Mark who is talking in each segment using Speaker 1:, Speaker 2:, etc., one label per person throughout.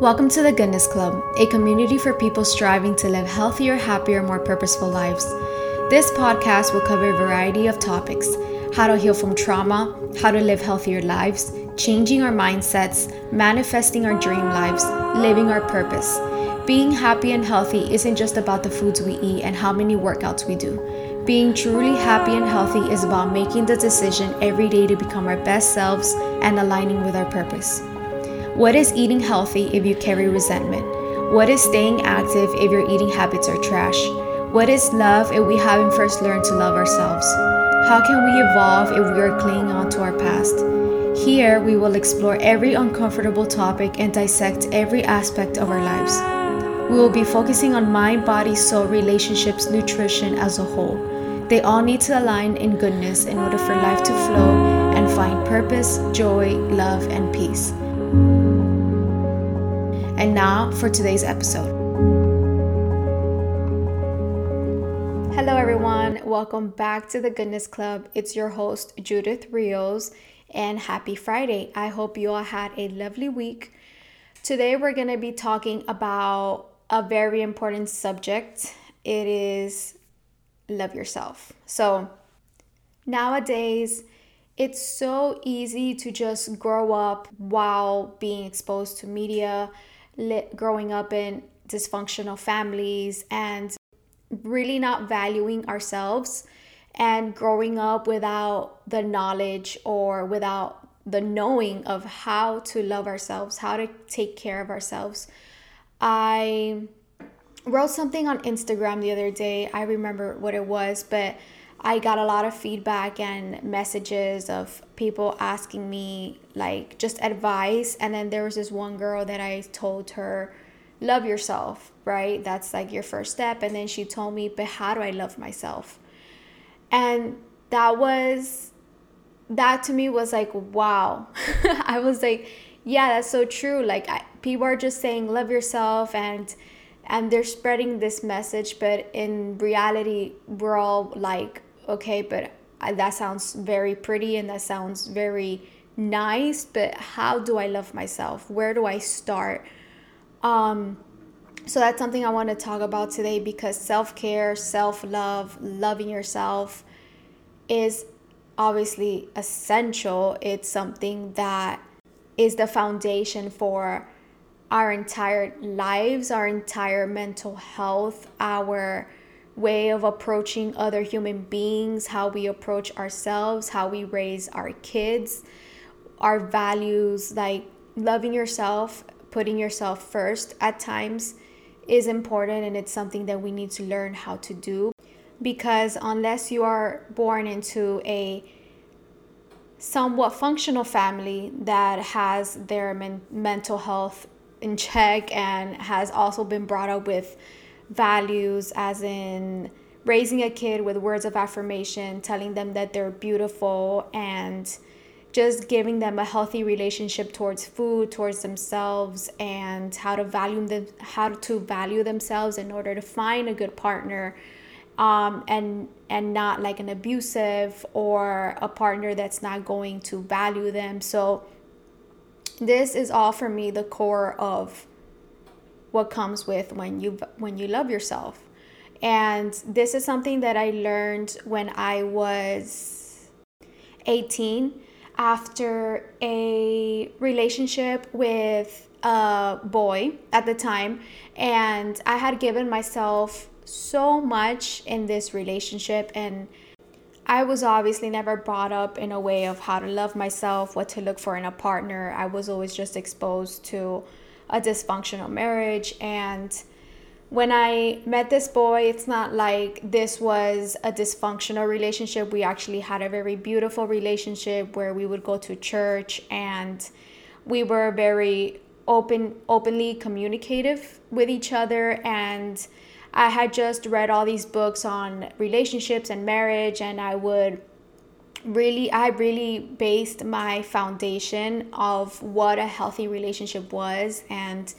Speaker 1: Welcome to the Goodness Club, a community for people striving to live healthier, happier, more purposeful lives. This podcast will cover a variety of topics how to heal from trauma, how to live healthier lives, changing our mindsets, manifesting our dream lives, living our purpose. Being happy and healthy isn't just about the foods we eat and how many workouts we do. Being truly happy and healthy is about making the decision every day to become our best selves and aligning with our purpose. What is eating healthy if you carry resentment? What is staying active if your eating habits are trash? What is love if we haven't first learned to love ourselves? How can we evolve if we are clinging on to our past? Here, we will explore every uncomfortable topic and dissect every aspect of our lives. We will be focusing on mind, body, soul, relationships, nutrition as a whole. They all need to align in goodness in order for life to flow and find purpose, joy, love, and peace. And now for today's episode. Hello, everyone. Welcome back to the Goodness Club. It's your host, Judith Rios, and happy Friday. I hope you all had a lovely week. Today, we're going to be talking about a very important subject. It is love yourself. So, nowadays, it's so easy to just grow up while being exposed to media growing up in dysfunctional families and really not valuing ourselves and growing up without the knowledge or without the knowing of how to love ourselves, how to take care of ourselves. I wrote something on Instagram the other day. I remember what it was, but I got a lot of feedback and messages of people asking me like just advice and then there was this one girl that I told her love yourself, right? That's like your first step and then she told me, "But how do I love myself?" And that was that to me was like, wow. I was like, yeah, that's so true. Like I, people are just saying love yourself and and they're spreading this message, but in reality, we're all like okay, but that sounds very pretty and that sounds very nice, but how do I love myself? Where do I start? Um, so that's something I want to talk about today because self care, self love, loving yourself is obviously essential. It's something that is the foundation for our entire lives, our entire mental health, our way of approaching other human beings, how we approach ourselves, how we raise our kids, our values, like loving yourself, putting yourself first at times is important and it's something that we need to learn how to do. Because unless you are born into a somewhat functional family that has their men- mental health in check and has also been brought up with values, as in raising a kid with words of affirmation, telling them that they're beautiful, and just giving them a healthy relationship towards food, towards themselves, and how to value them, how to value themselves in order to find a good partner. Um, and and not like an abusive or a partner that's not going to value them. So this is all for me the core of what comes with when you when you love yourself. And this is something that I learned when I was 18 after a relationship with a boy at the time and I had given myself so much in this relationship and I was obviously never brought up in a way of how to love myself, what to look for in a partner. I was always just exposed to a dysfunctional marriage and when I met this boy, it's not like this was a dysfunctional relationship. We actually had a very beautiful relationship where we would go to church and we were very open openly communicative with each other and I had just read all these books on relationships and marriage and I would really i really based my foundation of what a healthy relationship was and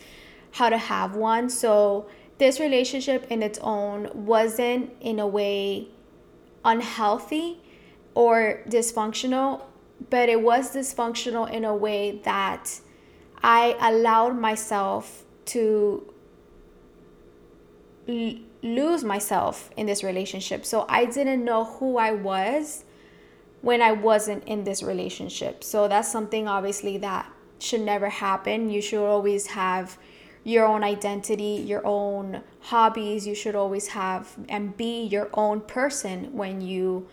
Speaker 1: how to have one so this relationship in its own wasn't in a way unhealthy or dysfunctional but it was dysfunctional in a way that I allowed myself to l- lose myself in this relationship. So I didn't know who I was when I wasn't in this relationship. So that's something obviously that should never happen. You should always have your own identity, your own hobbies. You should always have and be your own person when you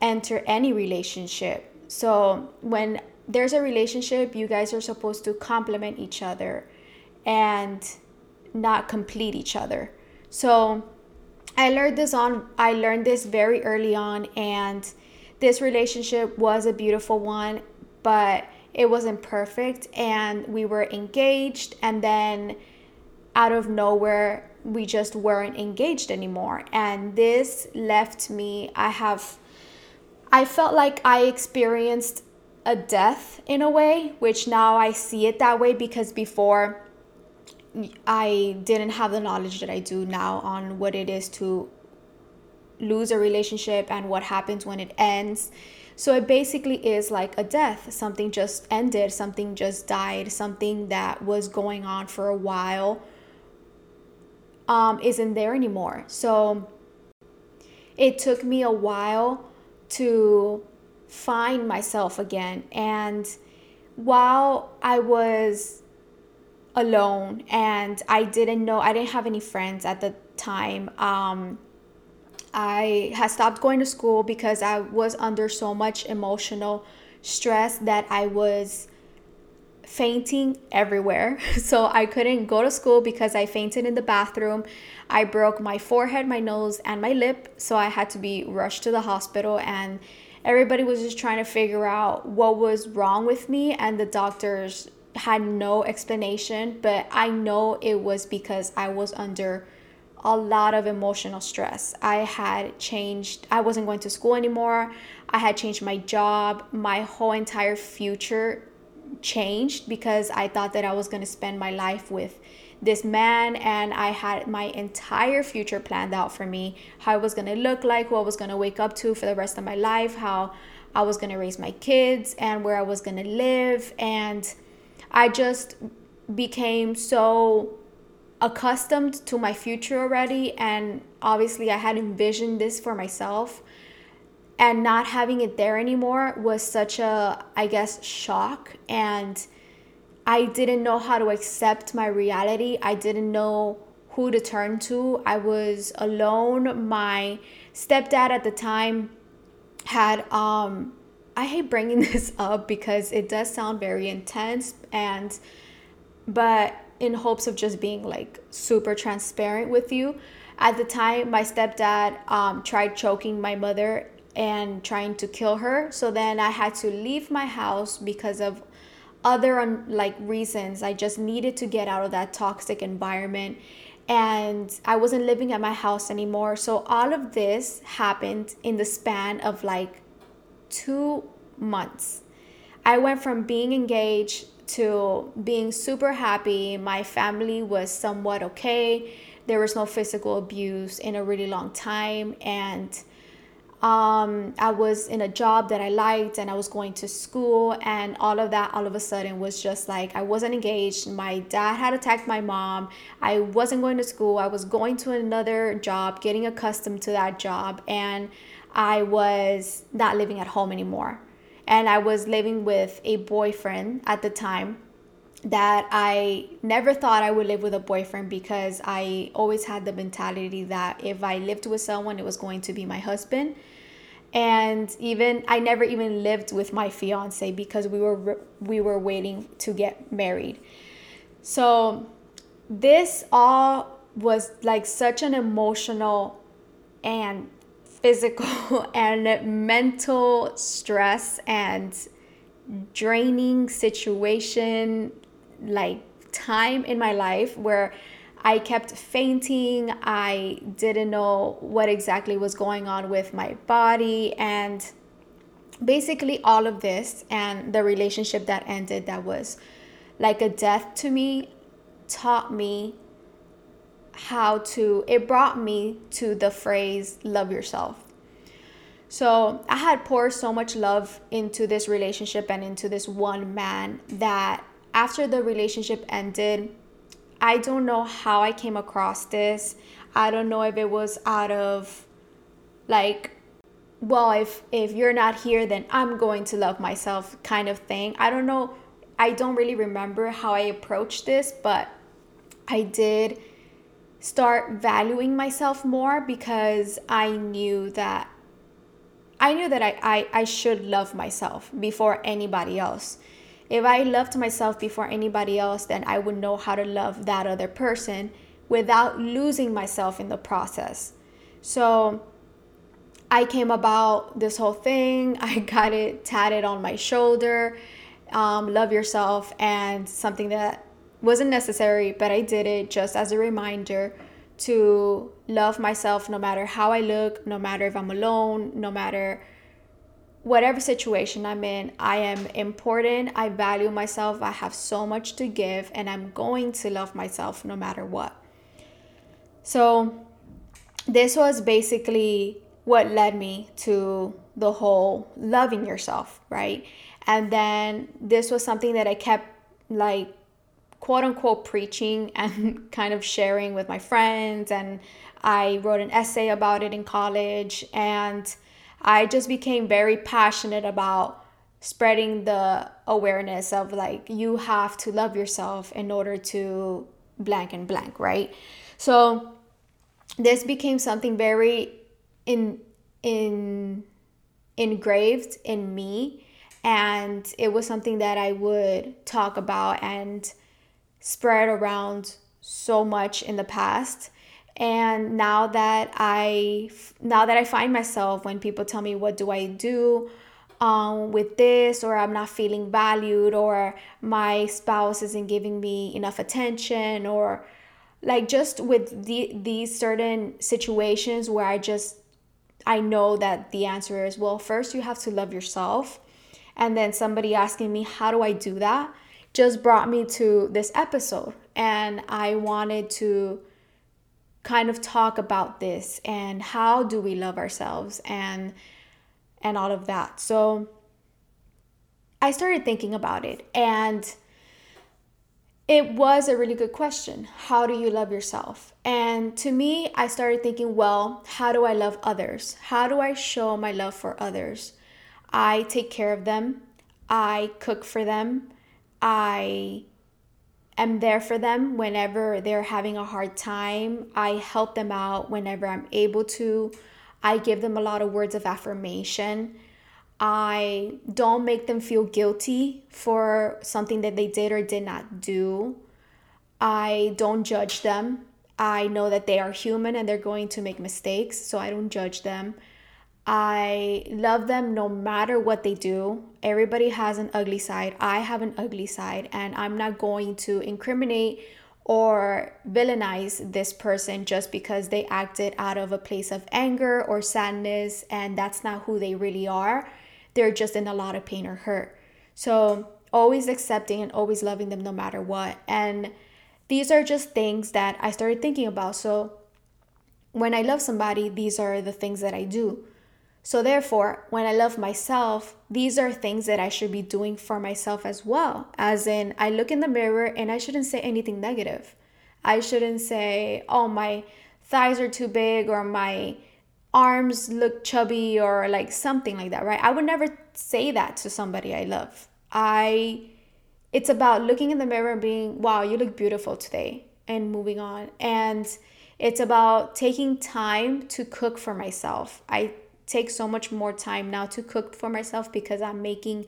Speaker 1: enter any relationship. So when there's a relationship, you guys are supposed to complement each other and not complete each other. So I learned this on I learned this very early on and this relationship was a beautiful one, but it wasn't perfect and we were engaged and then out of nowhere we just weren't engaged anymore. And this left me I have I felt like I experienced a death in a way, which now I see it that way because before I didn't have the knowledge that I do now on what it is to lose a relationship and what happens when it ends. So it basically is like a death. Something just ended, something just died, something that was going on for a while um, isn't there anymore. So it took me a while to find myself again. And while I was alone and I didn't know I didn't have any friends at the time. Um, I had stopped going to school because I was under so much emotional stress that I was fainting everywhere. So I couldn't go to school because I fainted in the bathroom. I broke my forehead, my nose, and my lip. So I had to be rushed to the hospital and everybody was just trying to figure out what was wrong with me and the doctors had no explanation, but I know it was because I was under a lot of emotional stress. I had changed, I wasn't going to school anymore. I had changed my job. My whole entire future changed because I thought that I was going to spend my life with this man and I had my entire future planned out for me how I was going to look like, who I was going to wake up to for the rest of my life, how I was going to raise my kids, and where I was going to live. And I just became so accustomed to my future already and obviously I had envisioned this for myself and not having it there anymore was such a I guess shock and I didn't know how to accept my reality. I didn't know who to turn to. I was alone. My stepdad at the time had um I hate bringing this up because it does sound very intense and but in hopes of just being like super transparent with you. At the time, my stepdad um, tried choking my mother and trying to kill her. So then I had to leave my house because of other like reasons. I just needed to get out of that toxic environment and I wasn't living at my house anymore. So all of this happened in the span of like two months. I went from being engaged to being super happy. My family was somewhat okay. There was no physical abuse in a really long time. And um, I was in a job that I liked and I was going to school. And all of that, all of a sudden, was just like I wasn't engaged. My dad had attacked my mom. I wasn't going to school. I was going to another job, getting accustomed to that job. And I was not living at home anymore. And I was living with a boyfriend at the time that I never thought I would live with a boyfriend because I always had the mentality that if I lived with someone, it was going to be my husband. And even I never even lived with my fiance because we were we were waiting to get married. So this all was like such an emotional and physical and mental stress and draining situation like time in my life where I kept fainting. I didn't know what exactly was going on with my body. And basically, all of this and the relationship that ended, that was like a death to me, taught me how to, it brought me to the phrase love yourself. So I had poured so much love into this relationship and into this one man that after the relationship ended, I don't know how I came across this. I don't know if it was out of like well, if if you're not here then I'm going to love myself kind of thing. I don't know. I don't really remember how I approached this, but I did start valuing myself more because I knew that I knew that I, I, I should love myself before anybody else. If I loved myself before anybody else, then I would know how to love that other person without losing myself in the process. So I came about this whole thing. I got it tatted on my shoulder. Um, love yourself, and something that wasn't necessary, but I did it just as a reminder to love myself no matter how I look, no matter if I'm alone, no matter whatever situation I'm in. I am important. I value myself. I have so much to give, and I'm going to love myself no matter what. So, this was basically what led me to the whole loving yourself, right? And then this was something that I kept like quote unquote preaching and kind of sharing with my friends. And I wrote an essay about it in college. And I just became very passionate about spreading the awareness of like, you have to love yourself in order to blank and blank, right? So this became something very in in engraved in me and it was something that I would talk about and spread around so much in the past. And now that i now that i find myself when people tell me what do i do um, with this? or i'm not feeling valued or my spouse isn't giving me enough attention or like just with the, these certain situations where i just i know that the answer is well first you have to love yourself and then somebody asking me how do i do that just brought me to this episode. And I wanted to kind of talk about this and how do we love ourselves and and all of that. So I started thinking about it and it was a really good question. How do you love yourself? And to me, I started thinking, well, how do I love others? How do I show my love for others? I take care of them. I cook for them. I am there for them whenever they're having a hard time. I help them out whenever I'm able to. I give them a lot of words of affirmation. I don't make them feel guilty for something that they did or did not do. I don't judge them. I know that they are human and they're going to make mistakes, so I don't judge them. I love them no matter what they do. Everybody has an ugly side. I have an ugly side, and I'm not going to incriminate or villainize this person just because they acted out of a place of anger or sadness, and that's not who they really are. They're just in a lot of pain or hurt. So, always accepting and always loving them no matter what. And these are just things that I started thinking about. So, when I love somebody, these are the things that I do. So, therefore, when I love myself, these are things that I should be doing for myself as well. As in, I look in the mirror and I shouldn't say anything negative. I shouldn't say, oh, my thighs are too big or my arms look chubby or like something like that, right? I would never say that to somebody I love. I, it's about looking in the mirror and being, wow, you look beautiful today and moving on. And it's about taking time to cook for myself. I take so much more time now to cook for myself because I'm making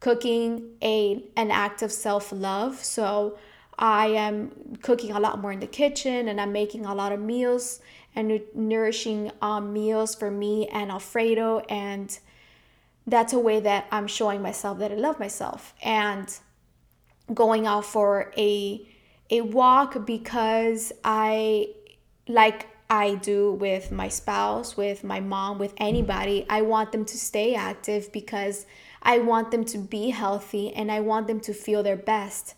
Speaker 1: cooking a an act of self-love. So I am cooking a lot more in the kitchen and I'm making a lot of meals and nourishing um, meals for me and Alfredo and that's a way that I'm showing myself that I love myself and going out for a a walk because I like I do with my spouse, with my mom, with anybody. I want them to stay active because I want them to be healthy and I want them to feel their best.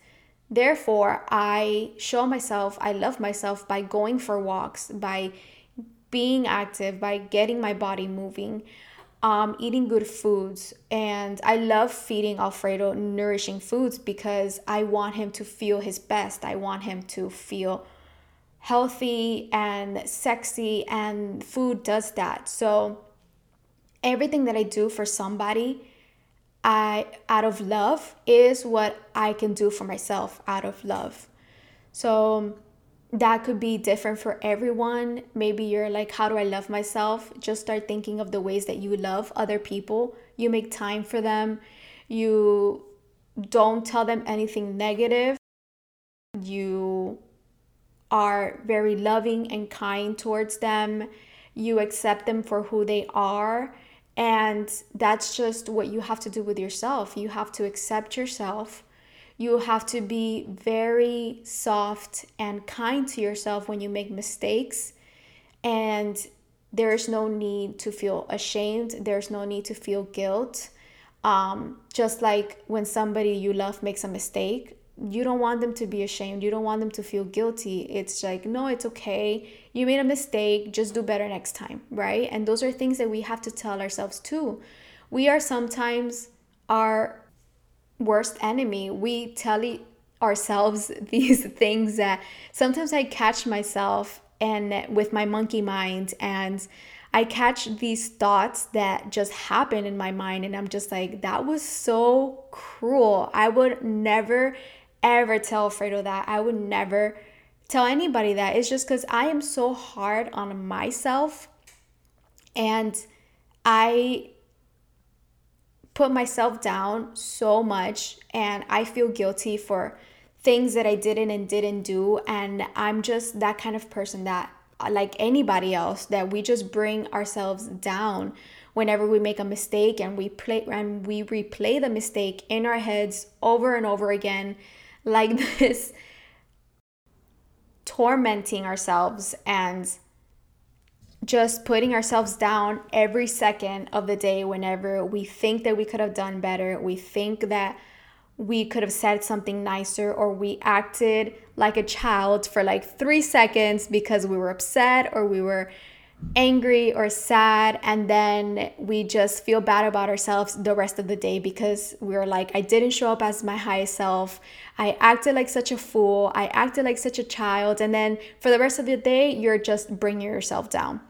Speaker 1: Therefore, I show myself I love myself by going for walks, by being active, by getting my body moving. um, eating good foods. And I love feeding Alfredo nourishing foods because I want him to feel his best. I want him to feel healthy and sexy, and food does that. So, everything that I do for somebody, I out of love is what I can do for myself out of love. So that could be different for everyone. Maybe you're like, how do I love myself? Just start thinking of the ways that you love other people. You make time for them. You don't tell them anything negative. You are very loving and kind towards them. You accept them for who they are. And that's just what you have to do with yourself. You have to accept yourself. You have to be very soft and kind to yourself when you make mistakes. And there's no need to feel ashamed, there's no need to feel guilt. Um, just like when somebody you love makes a mistake, you don't want them to be ashamed. You don't want them to feel guilty. It's like, no, it's okay. You made a mistake. Just do better next time, right? And those are things that we have to tell ourselves too. We are sometimes our worst enemy. We tell ourselves these things that sometimes I catch myself and with my monkey mind and I catch these thoughts that just happen in my mind and I'm just like that was so cruel. I would never ever tell Fredo that. I would never tell anybody that. It's just because I am so hard on myself and I put myself down so much and I feel guilty for things that I didn't and didn't do. And I'm just that kind of person that, like anybody else, that we just bring ourselves down whenever we make a mistake and we play and we replay the mistake in our heads over and over again like this tormenting ourselves and just putting ourselves down every second of the day whenever we think that we could have done better, we think that we could have said something nicer, or we acted like a child for like three seconds because we were upset or we were angry or sad and then we just feel bad about ourselves the rest of the day because we are like I didn't show up as my highest self. I acted like such a fool. I acted like such a child and then for the rest of the day you're just bringing yourself down.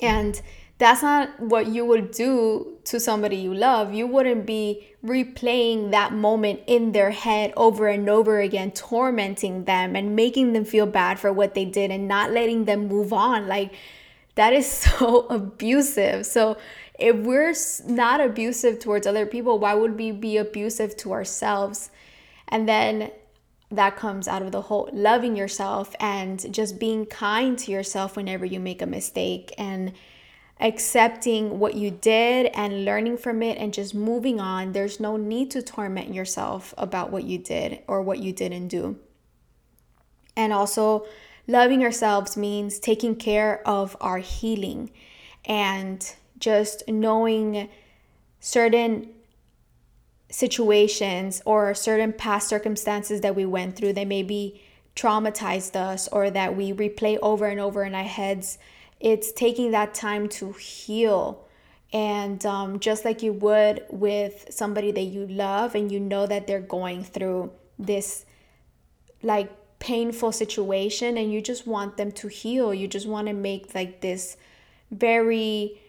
Speaker 1: And that's not what you would do to somebody you love. You wouldn't be replaying that moment in their head over and over again, tormenting them and making them feel bad for what they did and not letting them move on. Like that is so abusive. So if we're not abusive towards other people, why would we be abusive to ourselves? And then that comes out of the whole loving yourself and just being kind to yourself whenever you make a mistake and accepting what you did and learning from it and just moving on. There's no need to torment yourself about what you did or what you didn't do. And also, Loving ourselves means taking care of our healing and just knowing certain situations or certain past circumstances that we went through that maybe traumatized us or that we replay over and over in our heads. It's taking that time to heal. And um, just like you would with somebody that you love and you know that they're going through this like painful situation and you just want them to heal. You just want to make like this very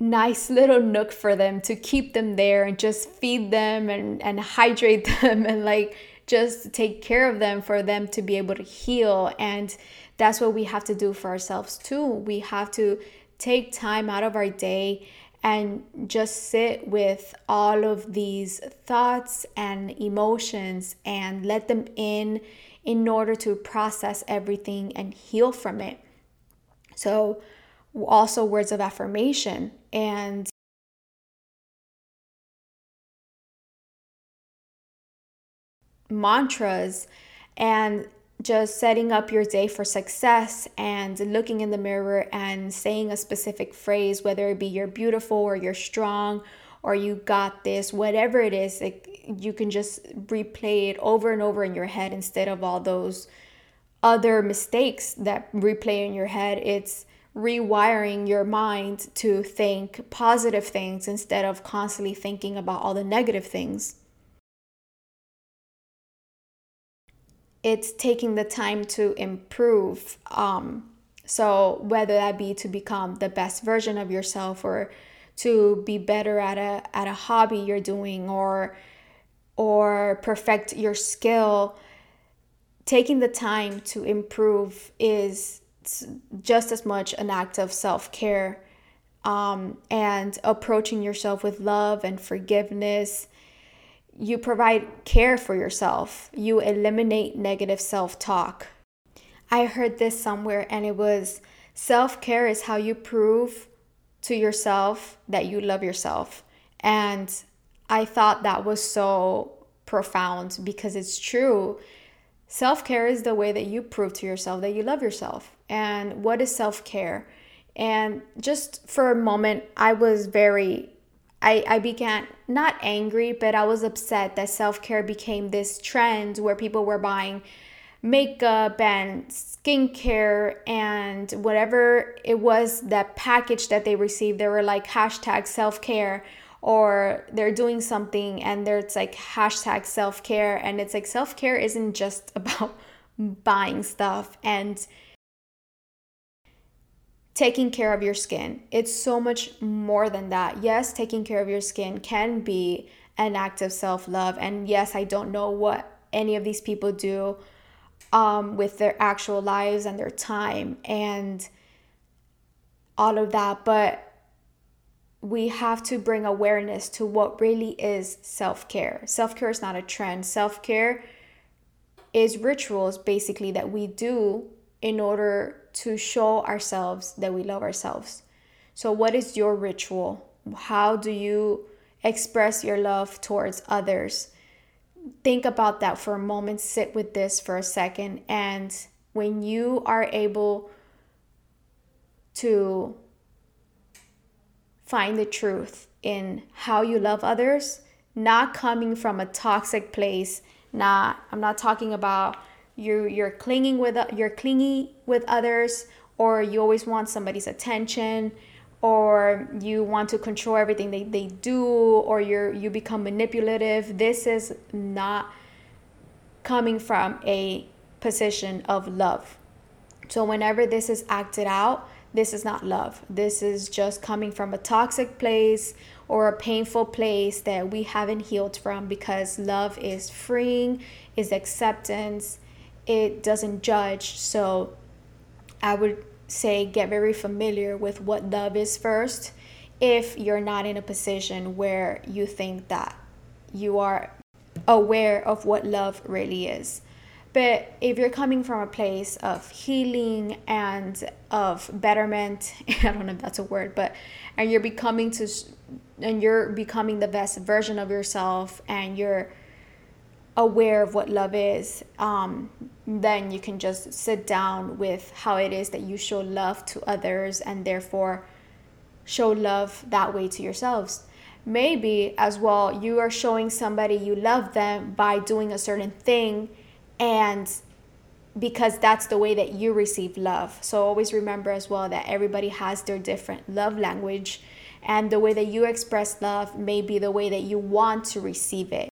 Speaker 1: nice little nook for them to keep them there and just feed them and, and hydrate them and like just take care of them for them to be able to heal. And that's what we have to do for ourselves too. We have to take time out of our day and just sit with all of these thoughts and emotions and let them in in order to process everything and heal from it. So, also words of affirmation and mantras and just setting up your day for success and looking in the mirror and saying a specific phrase, whether it be you're beautiful or you're strong or you got this, whatever it is, like you can just replay it over and over in your head instead of all those other mistakes that replay in your head. It's rewiring your mind to think positive things instead of constantly thinking about all the negative things. It's taking the time to improve. Um, so, whether that be to become the best version of yourself or to be better at a, at a hobby you're doing or or perfect your skill taking the time to improve is just as much an act of self care um, and approaching yourself with love and forgiveness. You provide care for yourself, you eliminate negative self talk. I heard this somewhere and it was self care is how you prove to yourself that you love yourself. And I thought that was so profound because it's true. Self care is the way that you prove to yourself that you love yourself. And what is self care? And just for a moment, I was very, I, I began not angry, but I was upset that self care became this trend where people were buying makeup and skincare and whatever it was that package that they received. They were like hashtag self care or they're doing something and there's like hashtag self care. And it's like self care isn't just about buying stuff and taking care of your skin. It's so much more than that. Yes, taking care of your skin can be an act of self love. And yes, I don't know what any of these people do um, with their actual lives and their time and all of that. But we have to bring awareness to what really is self care. Self care is not a trend. Self care is rituals basically that we do in order to show ourselves that we love ourselves. So, what is your ritual? How do you express your love towards others? Think about that for a moment. Sit with this for a second. And when you are able to find the truth in how you love others, not coming from a toxic place. Not I'm not talking about you you're clinging with you're clingy with others or you always want somebody's attention or you want to control everything they, they do or you're you become manipulative this is not coming from a position of love so whenever this is acted out this is not love. This is just coming from a toxic place or a painful place that we haven't healed from because love is freeing, is acceptance, it doesn't judge. So I would say get very familiar with what love is first if you're not in a position where you think that you are aware of what love really is. But if you're coming from a place of healing and of betterment, I don't know if that's a word, but and you're becoming to and you're becoming the best version of yourself and you're aware of what love is, um, then you can just sit down with how it is that you show love to others and therefore show love that way to yourselves. Maybe as well, you are showing somebody you love them by doing a certain thing and because that's the way that you receive love. So always remember as well that everybody has their different love language, and the way that you express love may be the way that you want to receive it.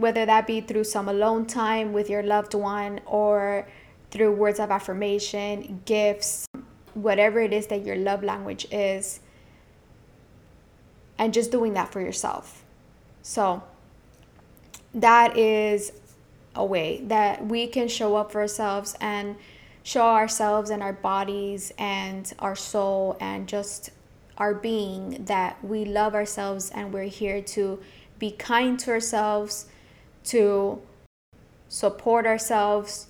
Speaker 1: Whether that be through some alone time with your loved one or through words of affirmation, gifts, whatever it is that your love language is, and just doing that for yourself. So, that is a way that we can show up for ourselves and show ourselves and our bodies and our soul and just our being that we love ourselves and we're here to be kind to ourselves, to support ourselves,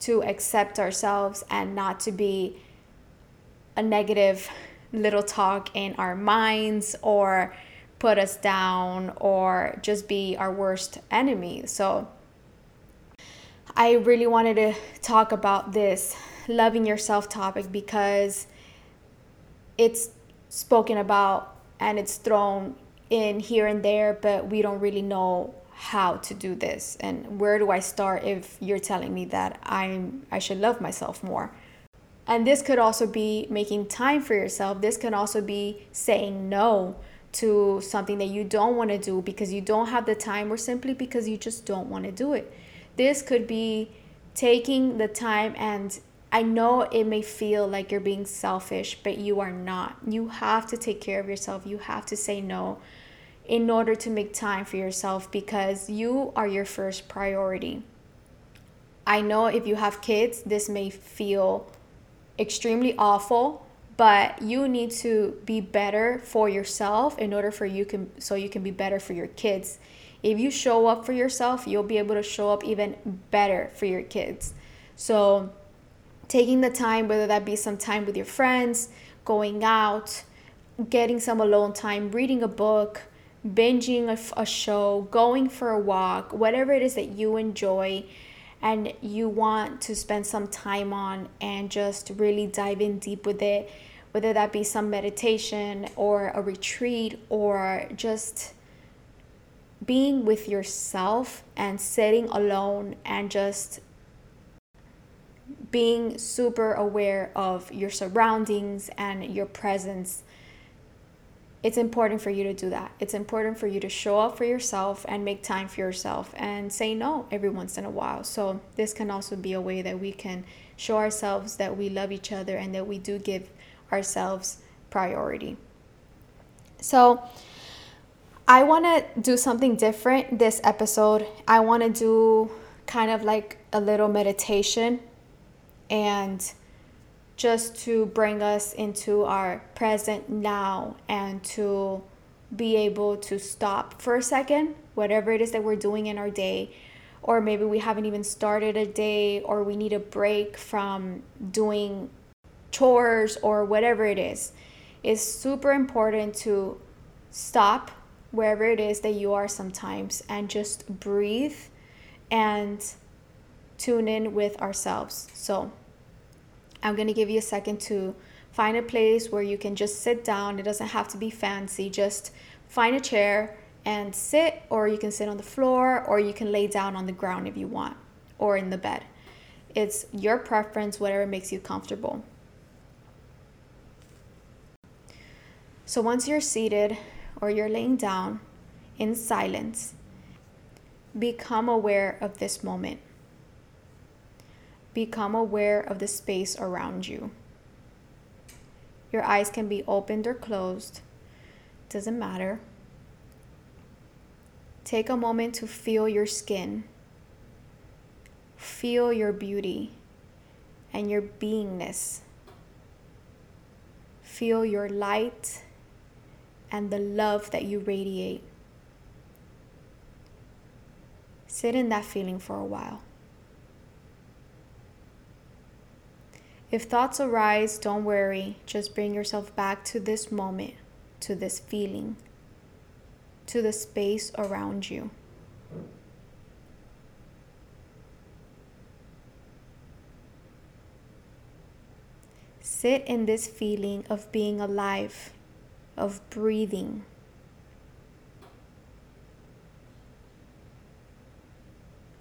Speaker 1: to accept ourselves, and not to be a negative little talk in our minds or put us down or just be our worst enemy. So, I really wanted to talk about this loving yourself topic because it's spoken about and it's thrown in here and there, but we don't really know how to do this and where do I start if you're telling me that I'm I should love myself more. And this could also be making time for yourself. This can also be saying no to something that you don't want to do because you don't have the time or simply because you just don't want to do it. This could be taking the time and I know it may feel like you're being selfish, but you are not. You have to take care of yourself. You have to say no in order to make time for yourself because you are your first priority. I know if you have kids, this may feel extremely awful, but you need to be better for yourself in order for you can so you can be better for your kids. If you show up for yourself, you'll be able to show up even better for your kids. So taking the time, whether that be some time with your friends, going out, getting some alone time, reading a book, binging a, show, going for a walk, whatever it is that you enjoy and you want to spend some time on and just really dive in deep with it, whether that be some meditation or a retreat or just being with yourself and sitting alone and just being super aware of your surroundings and your presence it's important for you to do that. It's important for you to show up for yourself and make time for yourself and say no every once in a while. So, this can also be a way that we can show ourselves that we love each other and that we do give ourselves priority. So, I want to do something different this episode. I want to do kind of like a little meditation and just to bring us into our present now and to be able to stop for a second, whatever it is that we're doing in our day. Or maybe we haven't even started a day, or we need a break from doing chores or whatever it is. It's super important to stop wherever it is that you are sometimes and just breathe and tune in with ourselves. So, I'm going to give you a second to find a place where you can just sit down. It doesn't have to be fancy. Just find a chair and sit, or you can sit on the floor, or you can lay down on the ground if you want, or in the bed. It's your preference, whatever makes you comfortable. So once you're seated or you're laying down in silence, become aware of this moment become aware of the space around you. Your eyes can be opened or closed, doesn't matter. Take a moment to feel your skin, feel your beauty and your beingness. Feel your light and the love that you radiate. Sit in that feeling for a while. If thoughts arise, don't worry. Just bring yourself back to this moment, to this feeling, to the space around you. Sit in this feeling of being alive, of breathing.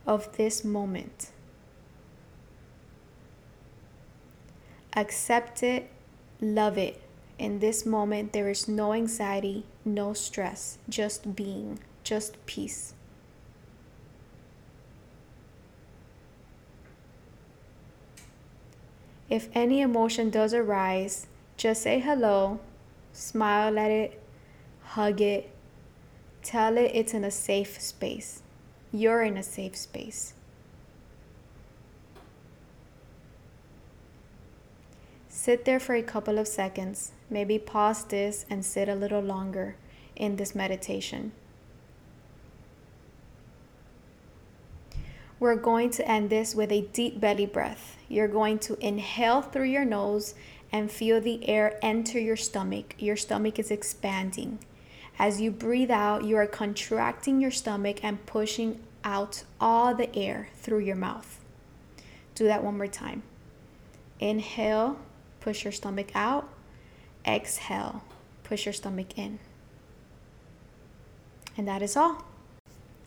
Speaker 1: Of this moment. Accept it, love it. In this moment, there is no anxiety, no stress, just being, just peace. If any emotion does arise, just say hello, smile at it, hug it, tell it it's in a safe space. You're in a safe space. Sit there for a couple of seconds. Maybe pause this and sit a little longer in this meditation. We're going to end this with a deep belly breath. You're going to inhale through your nose and feel the air enter your stomach. Your stomach is expanding. As you breathe out, you are contracting your stomach and pushing out all the air through your mouth. Do that one more time. Inhale push your stomach out. Exhale, push your stomach in. And that is all.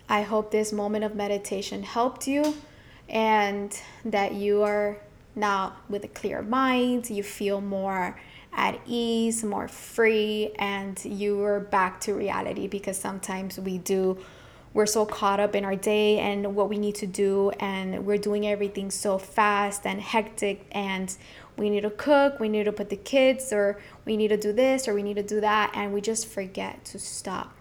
Speaker 1: I hope this moment of meditation helped you and that you are Now, with a clear mind, you feel more at ease, more free, and you are back to reality because sometimes we do. We're so caught up in our day and what we need to do, and we're doing everything so fast and hectic. And we need to cook, we need to put the kids, or we need to do this, or we need to do that, and we just forget to stop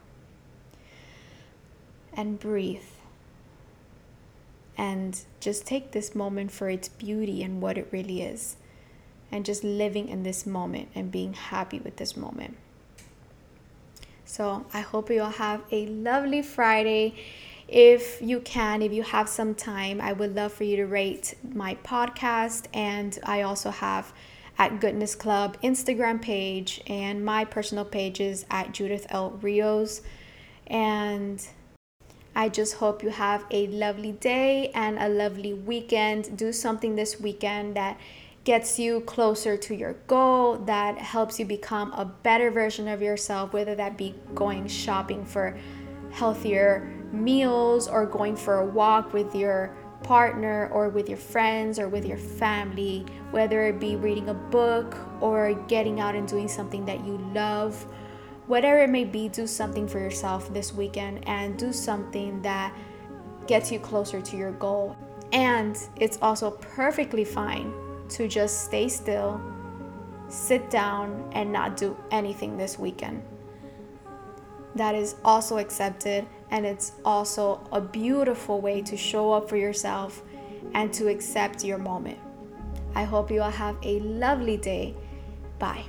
Speaker 1: and breathe and just take this moment for its beauty and what it really is and just living in this moment and being happy with this moment. So, I hope you all have a lovely Friday. If you can, if you have some time, I would love for you to rate my podcast. And I also have at Goodness Club Instagram page, and my personal page is at Judith L. Rios. And I just hope you have a lovely day and a lovely weekend. Do something this weekend that gets you closer to your goal, that helps you become a better version of yourself, whether that be going shopping for healthier meals or going for a walk with your partner or with your friends or with your family, whether it be reading a book or getting out and doing something that you love. Whatever it may be, do something for yourself this weekend and do something that gets you closer to your goal. And it's also perfectly fine to just stay still, sit down, and not do anything this weekend. That is also accepted, and it's also a beautiful way to show up for yourself and to accept your moment. I hope you all have a lovely day. Bye.